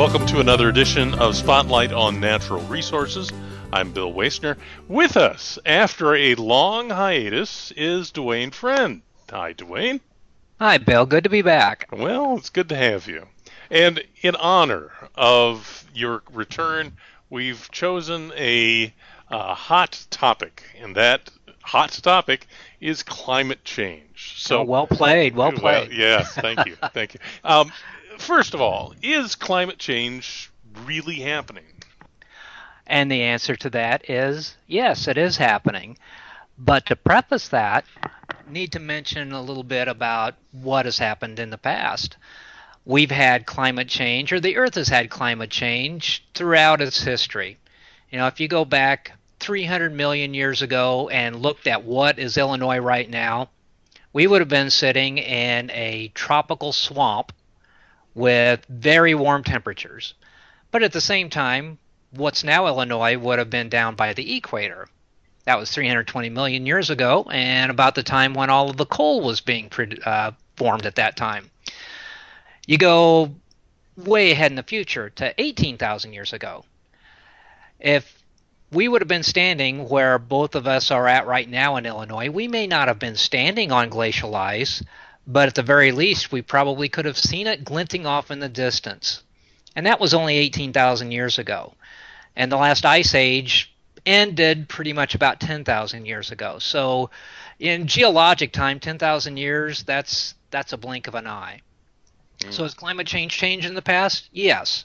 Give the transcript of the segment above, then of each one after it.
Welcome to another edition of Spotlight on Natural Resources. I'm Bill Wasner. With us after a long hiatus is Duane Friend. Hi, Duane. Hi, Bill. Good to be back. Well, it's good to have you. And in honor of your return, we've chosen a, a hot topic, and that hot topic is climate change. So oh, well played, well played. Well, yes, thank you, thank you. Um, first of all, is climate change really happening? And the answer to that is yes, it is happening. But to preface that, need to mention a little bit about what has happened in the past. We've had climate change, or the Earth has had climate change throughout its history. You know, if you go back 300 million years ago and looked at what is Illinois right now, we would have been sitting in a tropical swamp with very warm temperatures. But at the same time, what's now Illinois would have been down by the equator. That was 320 million years ago, and about the time when all of the coal was being uh, formed at that time. You go way ahead in the future to 18,000 years ago. If we would have been standing where both of us are at right now in Illinois, we may not have been standing on glacial ice, but at the very least, we probably could have seen it glinting off in the distance. And that was only 18,000 years ago. And the last ice age ended pretty much about 10,000 years ago. So in geologic time, 10,000 years, that's that's a blink of an eye. Mm. So has climate change changed in the past? Yes.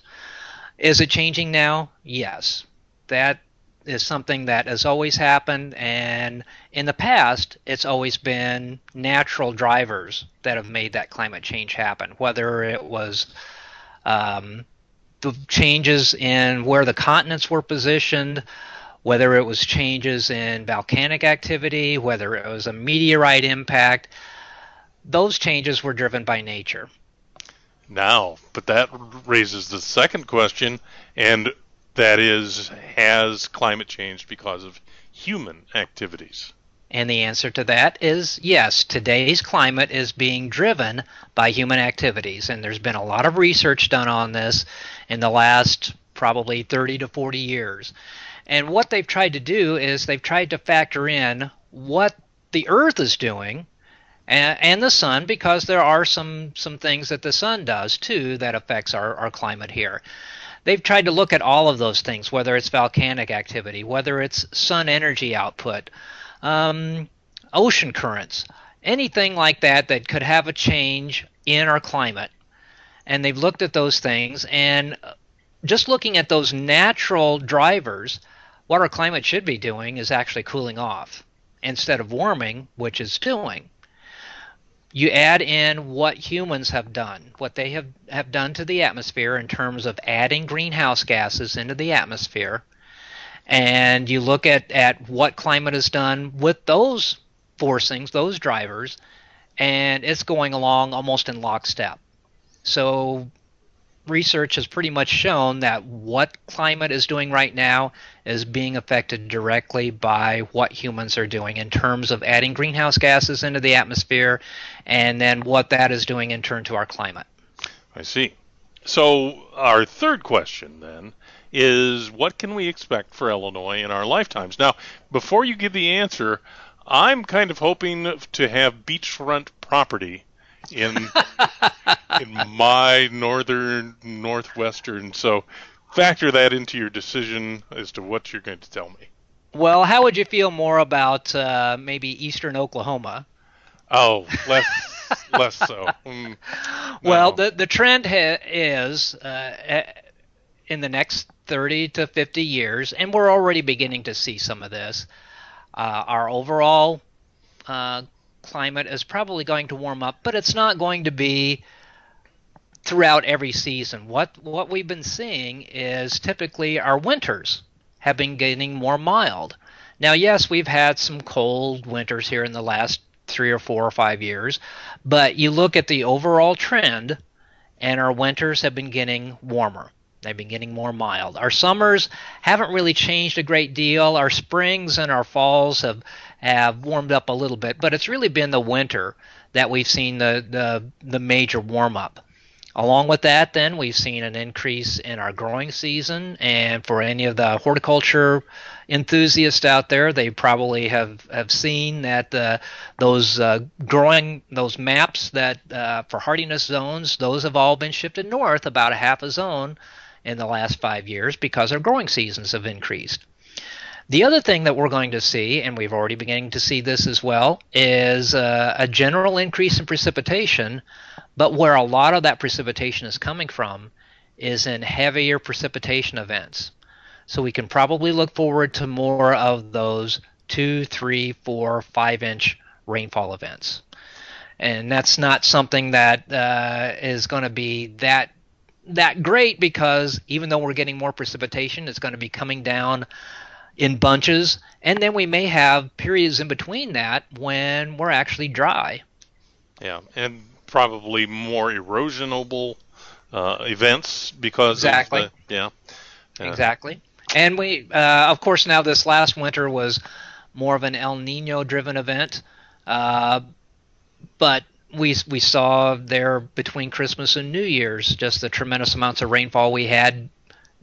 Is it changing now? Yes. That is something that has always happened and in the past it's always been natural drivers that have made that climate change happen whether it was um, the changes in where the continents were positioned whether it was changes in volcanic activity whether it was a meteorite impact. Those changes were driven by nature. Now but that raises the second question and that is, has climate changed because of human activities? And the answer to that is yes. Today's climate is being driven by human activities. And there's been a lot of research done on this in the last probably 30 to 40 years. And what they've tried to do is they've tried to factor in what the Earth is doing and, and the sun, because there are some, some things that the sun does too that affects our, our climate here they've tried to look at all of those things, whether it's volcanic activity, whether it's sun energy output, um, ocean currents, anything like that that could have a change in our climate. And they've looked at those things, and just looking at those natural drivers, what our climate should be doing is actually cooling off instead of warming, which is doing you add in what humans have done, what they have, have done to the atmosphere in terms of adding greenhouse gases into the atmosphere, and you look at, at what climate has done with those forcings, those drivers, and it's going along almost in lockstep. So research has pretty much shown that what climate is doing right now is being affected directly by what humans are doing in terms of adding greenhouse gases into the atmosphere and then what that is doing in turn to our climate. I see. So, our third question then is what can we expect for Illinois in our lifetimes? Now, before you give the answer, I'm kind of hoping to have beachfront property in in my northern northwestern. So factor that into your decision as to what you're going to tell me. Well, how would you feel more about uh, maybe eastern Oklahoma? Oh, less less so. Mm, no. Well, the the trend ha- is uh, in the next 30 to 50 years, and we're already beginning to see some of this. Uh, our overall uh, climate is probably going to warm up, but it's not going to be throughout every season. What what we've been seeing is typically our winters have been getting more mild. Now, yes, we've had some cold winters here in the last three or four or five years, but you look at the overall trend, and our winters have been getting warmer. They've been getting more mild. Our summers haven't really changed a great deal. Our springs and our falls have have warmed up a little bit, but it's really been the winter that we've seen the the, the major warm up. Along with that, then we've seen an increase in our growing season, and for any of the horticulture enthusiasts out there, they probably have, have seen that uh, those uh, growing those maps that uh, for hardiness zones, those have all been shifted north about a half a zone in the last five years because our growing seasons have increased. The other thing that we're going to see, and we've already beginning to see this as well, is uh, a general increase in precipitation, but where a lot of that precipitation is coming from is in heavier precipitation events. So we can probably look forward to more of those two, three, four, five inch rainfall events. And that's not something that uh, is going to be that that great because even though we're getting more precipitation, it's going to be coming down in bunches, and then we may have periods in between that when we're actually dry. Yeah, and probably more erosionable uh, events because exactly. Of the, yeah. Exactly. And we, uh, of course, now this last winter was more of an El Nino driven event, uh, but we we saw there between Christmas and New Year's just the tremendous amounts of rainfall we had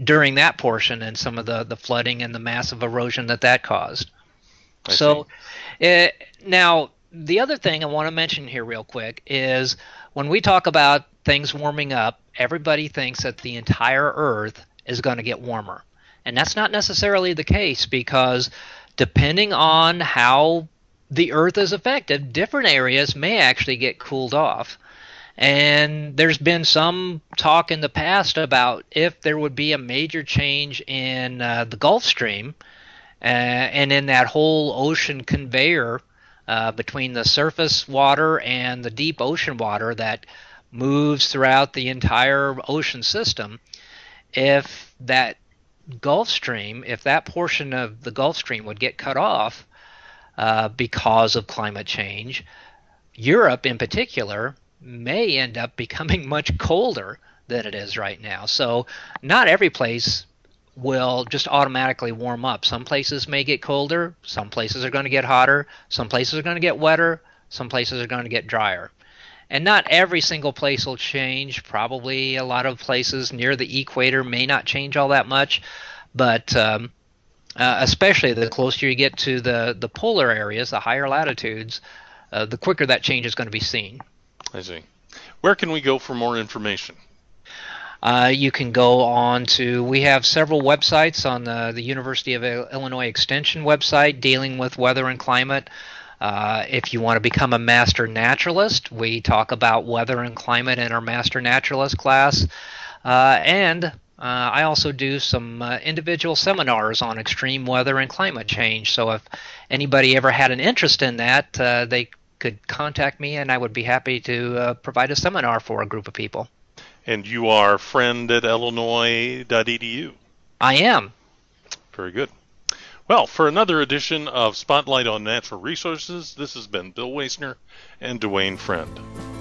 during that portion and some of the, the flooding and the massive erosion that that caused. I so it, eh, now the other thing I want to mention here real quick is when we talk about things warming up, everybody thinks that the entire Earth is going to get warmer. And that's not necessarily the case because depending on how the Earth is affected, different areas may actually get cooled off. And there's been some talk in the past about if there would be a major change in uh, the Gulf Stream uh, and in that whole ocean conveyor uh, between the surface water and the deep ocean water that moves throughout the entire ocean system. If that Gulf Stream, if that portion of the Gulf Stream would get cut off uh, because of climate change, Europe in particular may end up becoming much colder than it is right now. So, not every place will just automatically warm up. Some places may get colder, some places are going to get hotter, some places are going to get wetter, some places are going to get drier. And not every single place will change. Probably a lot of places near the equator may not change all that much, but um, uh, especially the closer you get to the, the polar areas, the higher latitudes, uh, the quicker that change is going to be seen. I see. Where can we go for more information? Uh, you can go on to, we have several websites on the, the University of Illinois Extension website dealing with weather and climate. Uh, if you want to become a master naturalist, we talk about weather and climate in our master naturalist class. Uh, and uh, I also do some uh, individual seminars on extreme weather and climate change. So if anybody ever had an interest in that, uh, they could contact me, and I would be happy to uh, provide a seminar for a group of people. And you are friend at illinois.edu. I am. Very good. Well, for another edition of Spotlight on Natural Resources, this has been Bill Wasner and Duane Friend.